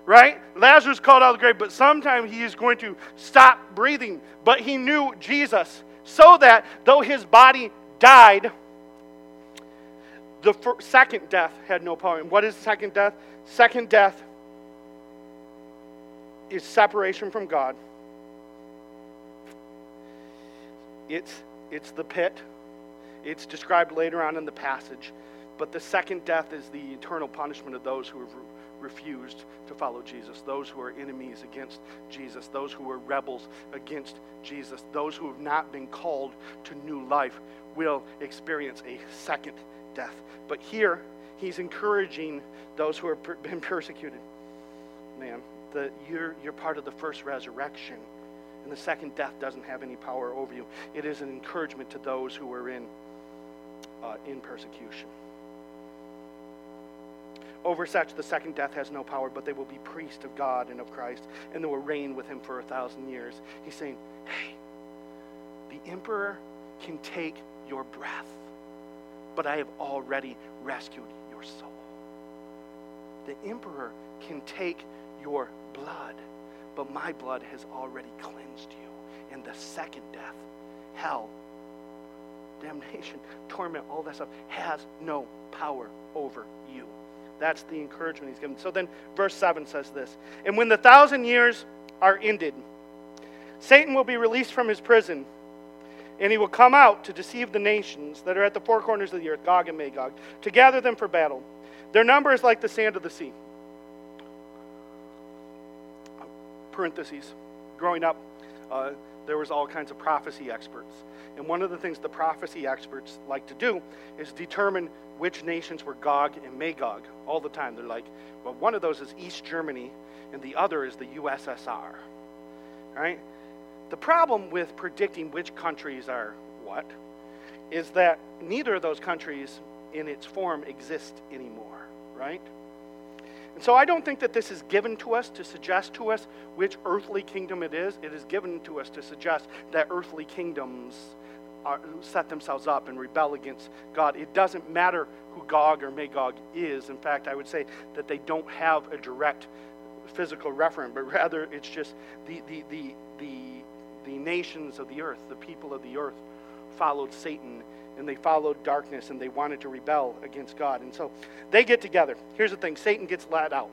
right? Lazarus called out of the grave, but sometime he is going to stop breathing. But he knew Jesus, so that though his body died, the first, second death had no power. And what is second death? Second death is separation from God. It's, it's the pit. It's described later on in the passage. But the second death is the eternal punishment of those who have refused to follow Jesus, those who are enemies against Jesus, those who are rebels against Jesus, those who have not been called to new life will experience a second death. But here, he's encouraging those who have been persecuted. Man, the, you're, you're part of the first resurrection, and the second death doesn't have any power over you. It is an encouragement to those who are in, uh, in persecution. Over such, the second death has no power, but they will be priests of God and of Christ, and they will reign with him for a thousand years. He's saying, hey, the emperor can take your breath, but I have already rescued your soul. The emperor can take your blood, but my blood has already cleansed you. And the second death, hell, damnation, torment, all that stuff, has no power over you. That's the encouragement he's given. So then, verse 7 says this And when the thousand years are ended, Satan will be released from his prison, and he will come out to deceive the nations that are at the four corners of the earth, Gog and Magog, to gather them for battle. Their number is like the sand of the sea. Parentheses. Growing up, uh, there was all kinds of prophecy experts. And one of the things the prophecy experts like to do is determine which nations were Gog and Magog all the time. They're like, well, one of those is East Germany, and the other is the USSR. Right? The problem with predicting which countries are what is that neither of those countries in its form exist anymore, right? And so I don't think that this is given to us to suggest to us which earthly kingdom it is. It is given to us to suggest that earthly kingdoms are, set themselves up and rebel against God. It doesn't matter who Gog or Magog is. In fact, I would say that they don't have a direct physical referent, but rather it's just the, the, the, the, the nations of the earth, the people of the earth, followed Satan and they followed darkness and they wanted to rebel against God. And so they get together. Here's the thing Satan gets let out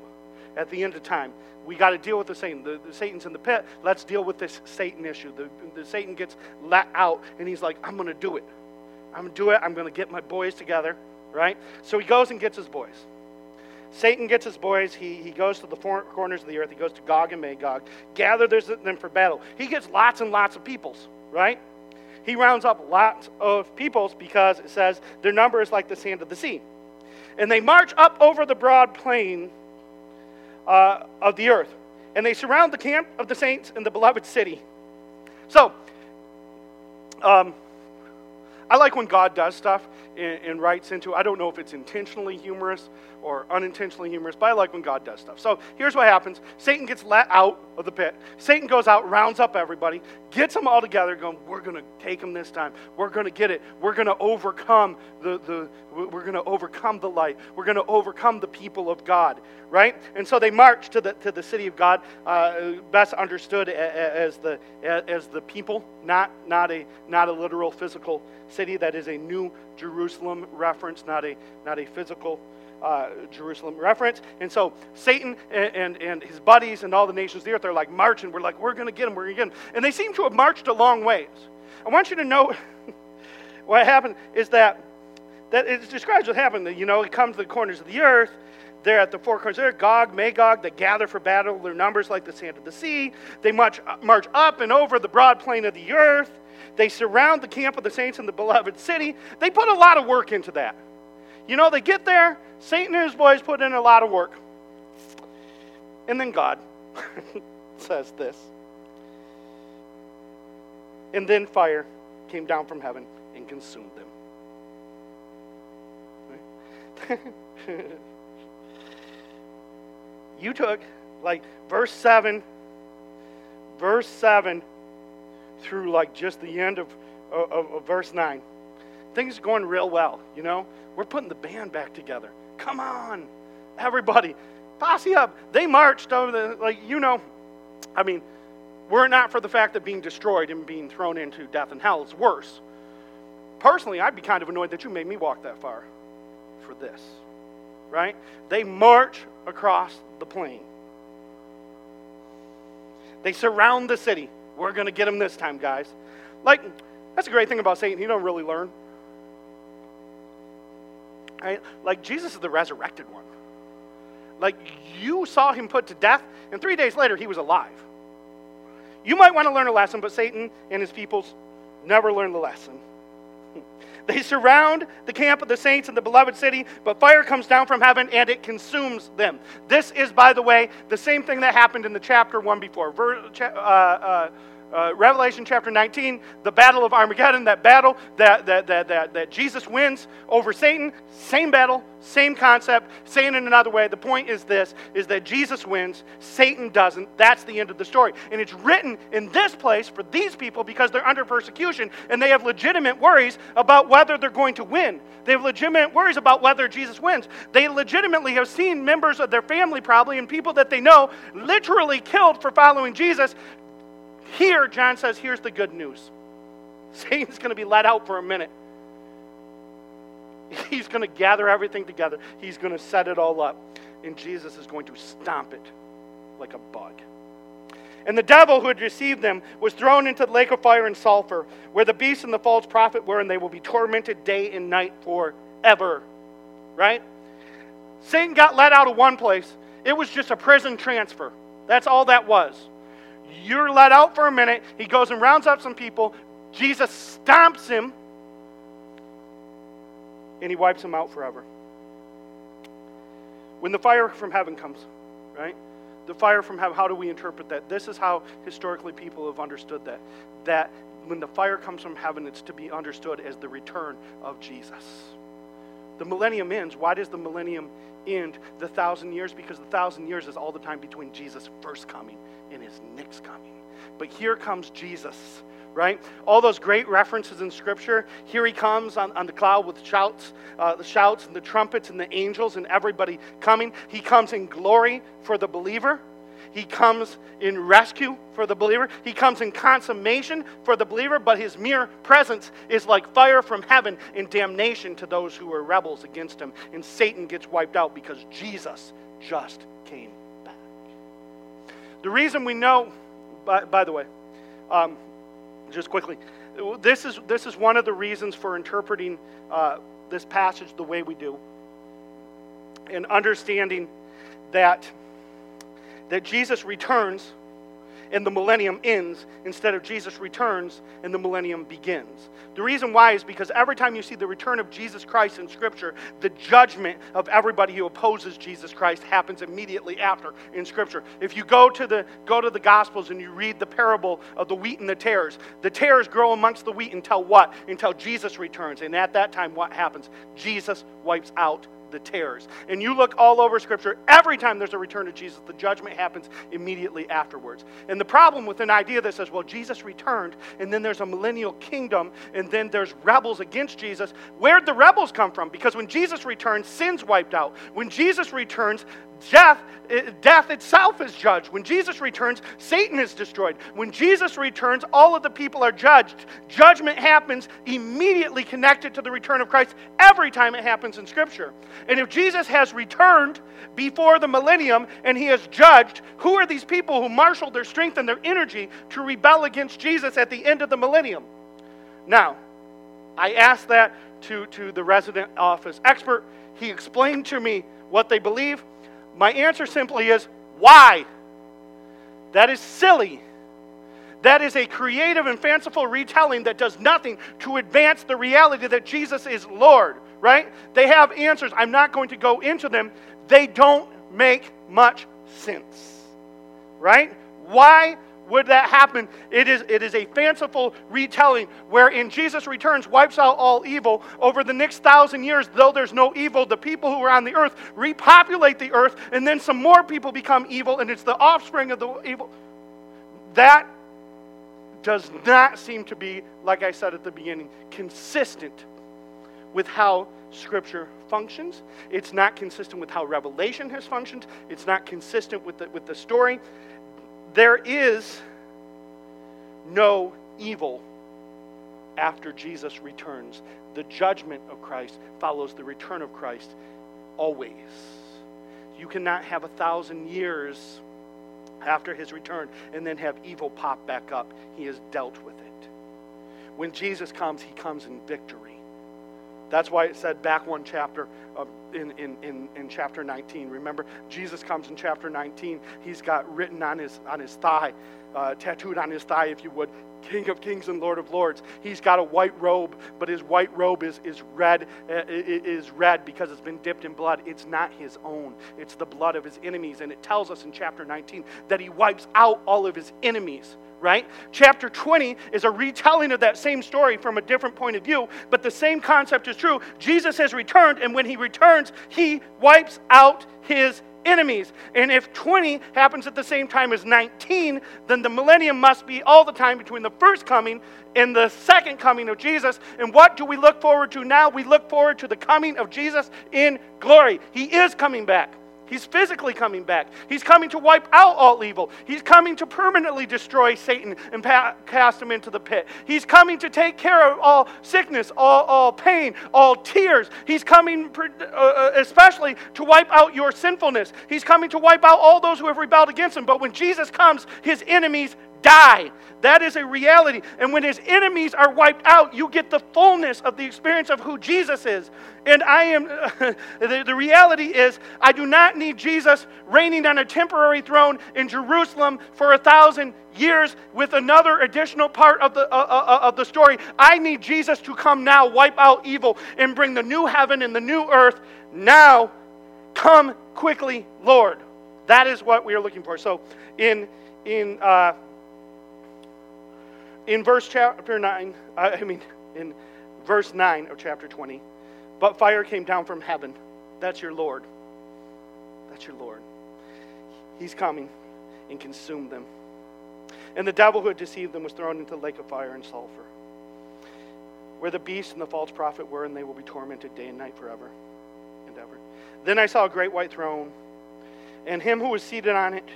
at the end of time. We got to deal with the Satan. The, the, Satan's in the pit. Let's deal with this Satan issue. The, the Satan gets let out and he's like, I'm going to do it. I'm going to do it. I'm going to get my boys together, right? So he goes and gets his boys. Satan gets his boys. He, he goes to the four corners of the earth. He goes to Gog and Magog, gathers them for battle. He gets lots and lots of peoples, right? He rounds up lots of peoples because it says their number is like the sand of the sea. And they march up over the broad plain uh, of the earth. And they surround the camp of the saints in the beloved city. So, um, I like when God does stuff and, and, writes into. I don't know if it's intentionally humorous or unintentionally humorous, but I like when God does stuff. So here's what happens: Satan gets let out of the pit. Satan goes out, rounds up everybody, gets them all together, going, "We're going to take them this time. We're going to get it. We're going to overcome the the. We're going to overcome the light. We're going to overcome the people of God." Right? And so they march to the to the city of God, uh, best understood as the as the people, not not a not a literal physical city. That is a new Jerusalem reference, not a, not a physical uh, Jerusalem reference. And so Satan and, and, and, his buddies and all the nations of the earth are like marching. We're like, we're going to get them, we're going to get them. And they seem to have marched a long ways. I want you to know what happened is that, that it describes what happened. You know, it comes to the corners of the earth. They're at the four corners there, Gog, Magog, they gather for battle. Their numbers like the sand of the sea. They march, march up and over the broad plain of the earth. They surround the camp of the saints in the beloved city. They put a lot of work into that. You know, they get there, Satan and his boys put in a lot of work. And then God says this. And then fire came down from heaven and consumed them. you took, like, verse 7, verse 7 through like just the end of, of, of verse 9. Things are going real well, you know? We're putting the band back together. Come on, everybody, posse up. They marched over the, like, you know, I mean, were it not for the fact that being destroyed and being thrown into death and hell is worse. Personally, I'd be kind of annoyed that you made me walk that far for this, right? They march across the plain. They surround the city. We're going to get them this time, guys. Like, that's a great thing about Satan. He don't really learn. Right? Like, Jesus is the resurrected one. Like, you saw him put to death, and three days later, he was alive. You might want to learn a lesson, but Satan and his peoples never learn the lesson. They surround the camp of the saints in the beloved city, but fire comes down from heaven and it consumes them. This is, by the way, the same thing that happened in the chapter one before. Ver, uh, uh, uh, Revelation chapter 19, the battle of Armageddon, that battle that, that, that, that, that Jesus wins over Satan, same battle, same concept, saying it another way. The point is this, is that Jesus wins, Satan doesn't. That's the end of the story. And it's written in this place for these people because they're under persecution and they have legitimate worries about whether they're going to win. They have legitimate worries about whether Jesus wins. They legitimately have seen members of their family probably and people that they know literally killed for following Jesus here, John says, here's the good news Satan's going to be let out for a minute. He's going to gather everything together, he's going to set it all up, and Jesus is going to stomp it like a bug. And the devil who had received them was thrown into the lake of fire and sulfur, where the beast and the false prophet were, and they will be tormented day and night forever. Right? Satan got let out of one place. It was just a prison transfer. That's all that was. You're let out for a minute. He goes and rounds up some people. Jesus stomps him, and he wipes him out forever. When the fire from heaven comes, right? The fire from heaven, how do we interpret that? This is how historically people have understood that. That when the fire comes from heaven, it's to be understood as the return of Jesus. The millennium ends. Why does the millennium end the thousand years? Because the thousand years is all the time between Jesus' first coming and his next coming. But here comes Jesus, right? All those great references in Scripture. Here he comes on, on the cloud with shouts, uh, the shouts and the trumpets and the angels and everybody coming. He comes in glory for the believer. He comes in rescue for the believer. He comes in consummation for the believer, but his mere presence is like fire from heaven in damnation to those who are rebels against him. And Satan gets wiped out because Jesus just came back. The reason we know, by, by the way, um, just quickly, this is, this is one of the reasons for interpreting uh, this passage the way we do and understanding that, that Jesus returns and the millennium ends instead of Jesus returns and the millennium begins. The reason why is because every time you see the return of Jesus Christ in Scripture, the judgment of everybody who opposes Jesus Christ happens immediately after in Scripture. If you go to the go to the Gospels and you read the parable of the wheat and the tares, the tares grow amongst the wheat until what? Until Jesus returns. And at that time, what happens? Jesus wipes out the tares. And you look all over Scripture, every time there's a return of Jesus, the judgment happens immediately afterwards. And the problem with an idea that says, well, Jesus returned, and then there's a millennial kingdom, and then there's rebels against Jesus, where'd the rebels come from? Because when Jesus returns, sin's wiped out. When Jesus returns, death, eh, death itself is judged. When Jesus returns, Satan is destroyed. When Jesus returns, all of the people are judged. Judgment happens immediately connected to the return of Christ every time it happens in Scripture. And if Jesus has returned before the millennium and he has judged, who are these people who marshaled their strength and their energy to rebel against Jesus at the end of the millennium? Now, I asked that to, to the resident office expert. He explained to me what they believe. My answer simply is why? That is silly. That is a creative and fanciful retelling that does nothing to advance the reality that Jesus is Lord, right? They have answers. I'm not going to go into them. They don't make much sense, right? Why would that happen? It is, it is a fanciful retelling wherein Jesus returns, wipes out all evil. Over the next thousand years, though there's no evil, the people who are on the earth repopulate the earth, and then some more people become evil, and it's the offspring of the evil. That does not seem to be, like I said at the beginning, consistent with how Scripture functions. It's not consistent with how Revelation has functioned. It's not consistent with the, with the story there is no evil after Jesus returns. The judgment of Christ follows the return of Christ always. You cannot have a thousand years after his return and then have evil pop back up. He has dealt with it. When Jesus comes, he comes in victory. That's why it said back one chapter in, in, in, in chapter 19. Remember, Jesus comes in chapter 19. He's got written on his, on his thigh, uh, tattooed on his thigh, if you would, King of Kings and Lord of Lords. He's got a white robe, but his white robe is, is red uh, is red because it's been dipped in blood. It's not his own. It's the blood of his enemies. And it tells us in chapter 19 that he wipes out all of his enemies right? Chapter 20 is a retelling of that same story from a different point of view, but the same concept is true. Jesus has returned, and when he returns, he wipes out his enemies. And if 20 happens at the same time as 19, then the millennium must be all the time between the first coming and the second coming of Jesus. And what do we look forward to now? We look forward to the coming of Jesus in glory. He is coming back. He's physically coming back. He's coming to wipe out all evil. He's coming to permanently destroy Satan and pa- cast him into the pit. He's coming to take care of all sickness, all, all pain, all tears. He's coming uh, uh, especially to wipe out your sinfulness. He's coming to wipe out all those who have rebelled against him. But when Jesus comes, his enemies die. That is a reality. And when his enemies are wiped out, you get the fullness of the experience of who Jesus is. And I am, the, the reality is, I do not need Jesus reigning on a temporary throne in Jerusalem for a thousand years with another additional part of the, uh, uh, uh, of the story. I need Jesus to come now, wipe out evil, and bring the new heaven and the new earth now. Come quickly, Lord. That is what we are looking for. So, in, in, uh, in verse chapter 9, uh, I mean, in verse 9 of chapter 20, but fire came down from heaven. That's your Lord. That's your Lord. He's coming and consumed them. And the devil who had deceived them was thrown into the lake of fire and sulfur, where the beast and the false prophet were, and they will be tormented day and night forever and ever. Then I saw a great white throne, and him who was seated on it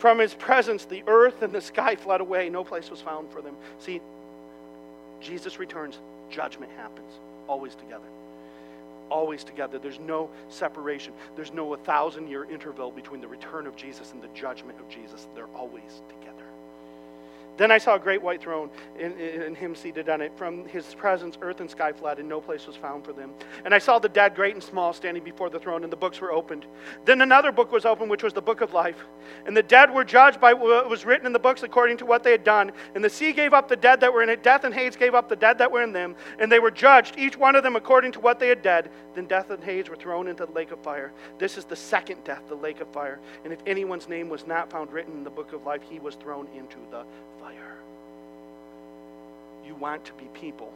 from his presence, the earth and the sky fled away. No place was found for them. See, Jesus returns, judgment happens, always together. Always together. There's no separation. There's no a thousand year interval between the return of Jesus and the judgment of Jesus. They're always together. Then I saw a great white throne, and, him seated on it. From his presence, earth and sky fled, and no place was found for them. And I saw the dead, great and small, standing before the throne, and the books were opened. Then another book was opened, which was the book of life. And the dead were judged by what was written in the books according to what they had done. And the sea gave up the dead that were in it. Death and Hades gave up the dead that were in them. And they were judged, each one of them according to what they had done. Then death and Hades were thrown into the lake of fire. This is the second death, the lake of fire. And if anyone's name was not found written in the book of life, he was thrown into the fire. You want to be people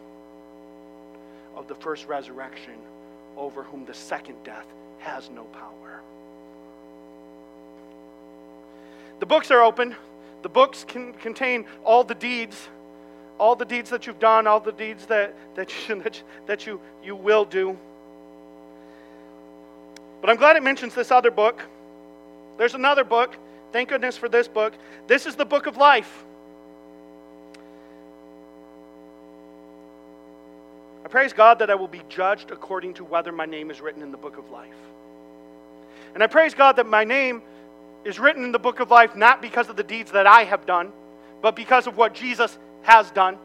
of the first resurrection over whom the second death has no power. The books are open. The books can contain all the deeds, all the deeds that you've done, all the deeds that, that, you, that, that you, you will do. But I'm glad it mentions this other book. There's another book. Thank goodness for this book. This is the book of life. Praise God that I will be judged according to whether my name is written in the book of life. And I praise God that my name is written in the book of life not because of the deeds that I have done, but because of what Jesus has done.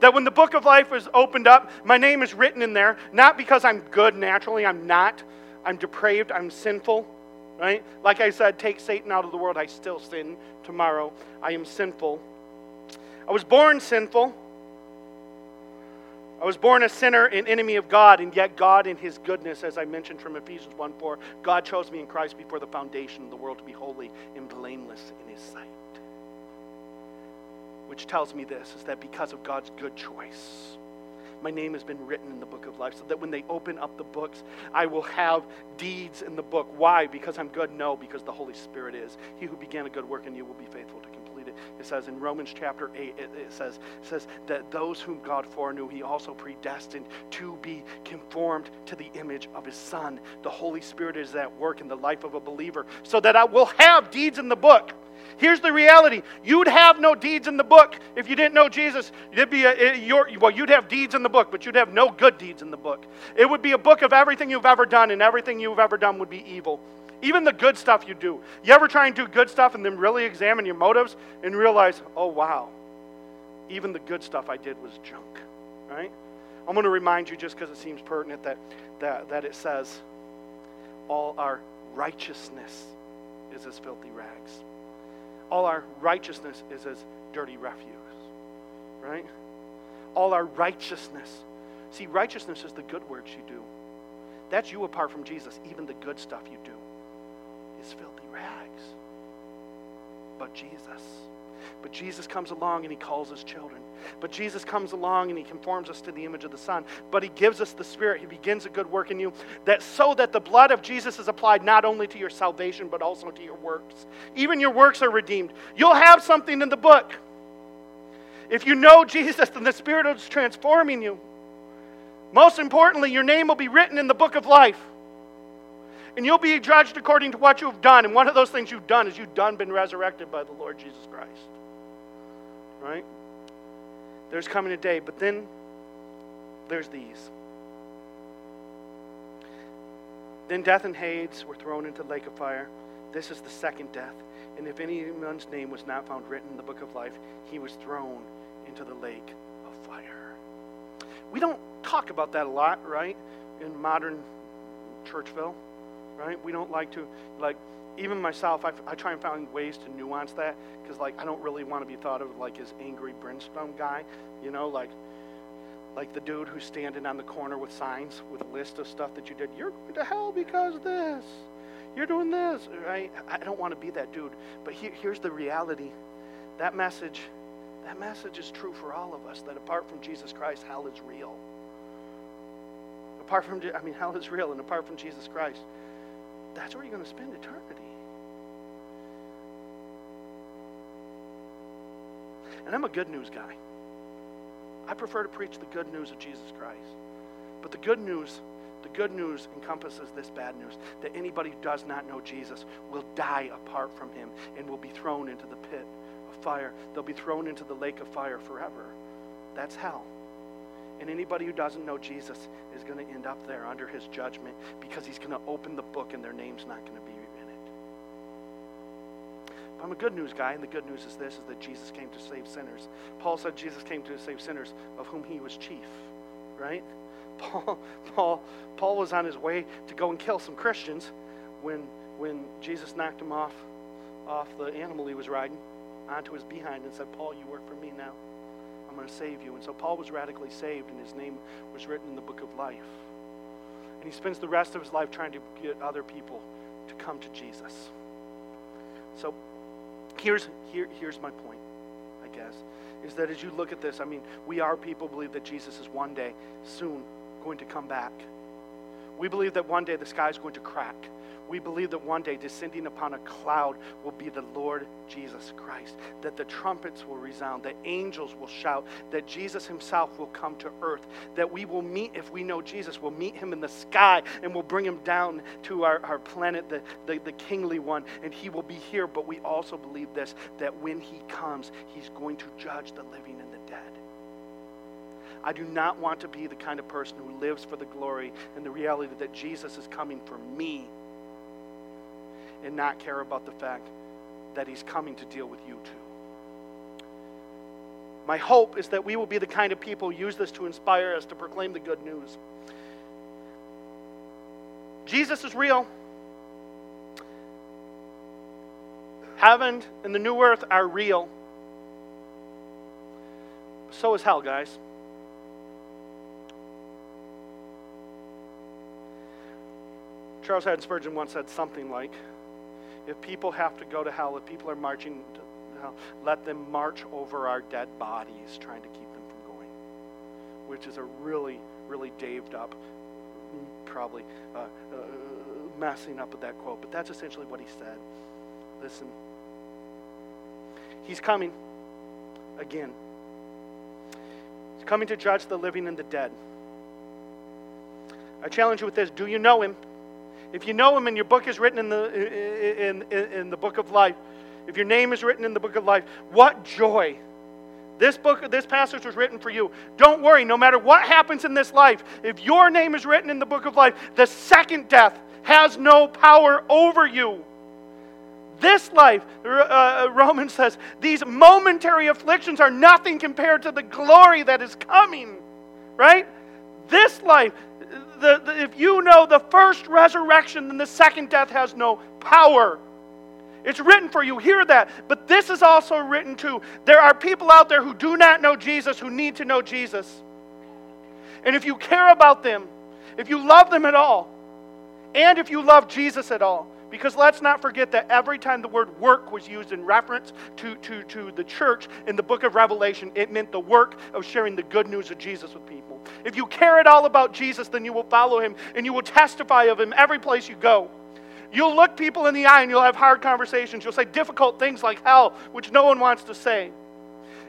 That when the book of life is opened up, my name is written in there, not because I'm good naturally, I'm not. I'm depraved, I'm sinful, right? Like I said, take Satan out of the world, I still sin tomorrow. I am sinful. I was born sinful. I was born a sinner, an enemy of God, and yet God, in His goodness, as I mentioned from Ephesians 1 4, God chose me in Christ before the foundation of the world to be holy and blameless in His sight. Which tells me this is that because of God's good choice, my name has been written in the book of life, so that when they open up the books, I will have deeds in the book. Why? Because I'm good? No, because the Holy Spirit is. He who began a good work in you will be faithful to complete it. Says in Romans chapter 8, it, it says, it says that those whom God foreknew, he also predestined to be conformed to the image of his Son. The Holy Spirit is at work in the life of a believer, so that I will have deeds in the book. Here's the reality. You'd have no deeds in the book if you didn't know Jesus. You'd be a, your, well, you'd have deeds in the book, but you'd have no good deeds in the book. It would be a book of everything you've ever done, and everything you've ever done would be evil. Even the good stuff you do. You ever try and do good stuff and then really examine your motives and realize, oh, wow, even the good stuff I did was junk, right? I'm going to remind you, just because it seems pertinent, that, that, that it says, all our righteousness is as filthy rags all our righteousness is as dirty refuse, right? All our righteousness. See, righteousness is the good works you do. That's you apart from Jesus. Even the good stuff you do is filthy rags. But Jesus. But Jesus comes along and he calls us children. But Jesus comes along and he conforms us to the image of the Son. But he gives us the Spirit. He begins a good work in you that so that the blood of Jesus is applied not only to your salvation but also to your works. Even your works are redeemed. You'll have something in the book. If you know Jesus, then the Spirit is transforming you. Most importantly, your name will be written in the book of life. And you'll be judged according to what you've done. And one of those things you've done is you've done been resurrected by the Lord Jesus Christ right? There's coming a day, but then there's these. Then death and Hades were thrown into the lake of fire. This is the second death. And if anyone's name was not found written in the book of life, he was thrown into the lake of fire. We don't talk about that a lot, right? In modern Churchville, right? We don't like to, like, even myself, I, I try and find ways to nuance that because, like, I don't really want to be thought of like as angry brimstone guy, you know, like, like the dude who's standing on the corner with signs with a list of stuff that you did. You're going to hell because of this. You're doing this, right? I don't want to be that dude. But here, here's the reality: that message, that message is true for all of us. That apart from Jesus Christ, hell is real. Apart from, I mean, hell is real, and apart from Jesus Christ, that's where you're going to spend eternity. And I'm a good news guy. I prefer to preach the good news of Jesus Christ. But the good news The good news encompasses this bad news that anybody who does not know Jesus will die apart from him and will be thrown into the pit of fire. They'll be thrown into the lake of fire forever. That's hell. And anybody who doesn't know Jesus is going to end up there under his judgment because he's going to open the book and their name's not going to be in it. But I'm a good news guy, and the good news is this is that Jesus came to save sinners. Paul said Jesus came to save sinners, of whom he was chief, right? Paul, Paul, Paul was on his way to go and kill some Christians when, when Jesus knocked him off, off the animal he was riding onto his behind and said, Paul, you work for me now. Going to save you. And so Paul was radically saved, and his name was written in the book of life. And he spends the rest of his life trying to get other people to come to Jesus. So here's, here, here's my point, I guess, is that as you look at this, I mean, we are people believe that Jesus is one day, soon, going to come back. We believe that one day the sky is going to crack we believe that one day descending upon a cloud will be the Lord Jesus Christ, that the trumpets will resound, that angels will shout, that Jesus himself will come to earth, that we will meet, if we know Jesus, we'll meet him in the sky and we'll bring him down to our, our planet, the, the, the kingly one, and he will be here. But we also believe this that when he comes, he's going to judge the living and the. I do not want to be the kind of person who lives for the glory and the reality that Jesus is coming for me and not care about the fact that He's coming to deal with you too. My hope is that we will be the kind of people who use this to inspire us to proclaim the good news. Jesus is real. Heaven and the new earth are real. So is hell, guys. Charles Haddon Spurgeon once said something like, if people have to go to hell, if people are marching to hell, let them march over our dead bodies, trying to keep them from going. Which is a really, really daved up, probably uh, uh, messing up with that quote, but that's essentially what he said. Listen, he's coming again. He's coming to judge the living and the dead. I challenge you with this do you know him? If you know him and your book is written in the, in, in, in the book of life, if your name is written in the book of life, what joy. This book, this passage was written for you. Don't worry, no matter what happens in this life, if your name is written in the book of life, the second death has no power over you. This life, uh, Romans says, these momentary afflictions are nothing compared to the glory that is coming, right? This life, the, the, if you know the first resurrection, then the second death has no power. It's written for you. Hear that. But this is also written too. There are people out there who do not know Jesus who need to know Jesus. And if you care about them, if you love them at all, and if you love Jesus at all, because let's not forget that every time the word work was used in reference to, to, to the church in the book of Revelation, it meant the work of sharing the good news of Jesus with people. If you care at all about Jesus, then you will follow him and you will testify of him every place you go. You'll look people in the eye and you'll have hard conversations. You'll say difficult things like hell, which no one wants to say.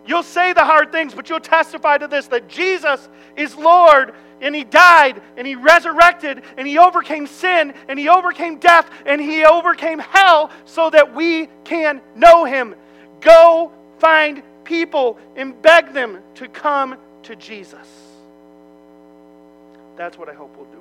You'll say the hard things, but you'll testify to this that Jesus is Lord and he died and he resurrected and he overcame sin and he overcame death and he overcame hell so that we can know him. Go find people and beg them to come to Jesus. That's what I hope we'll do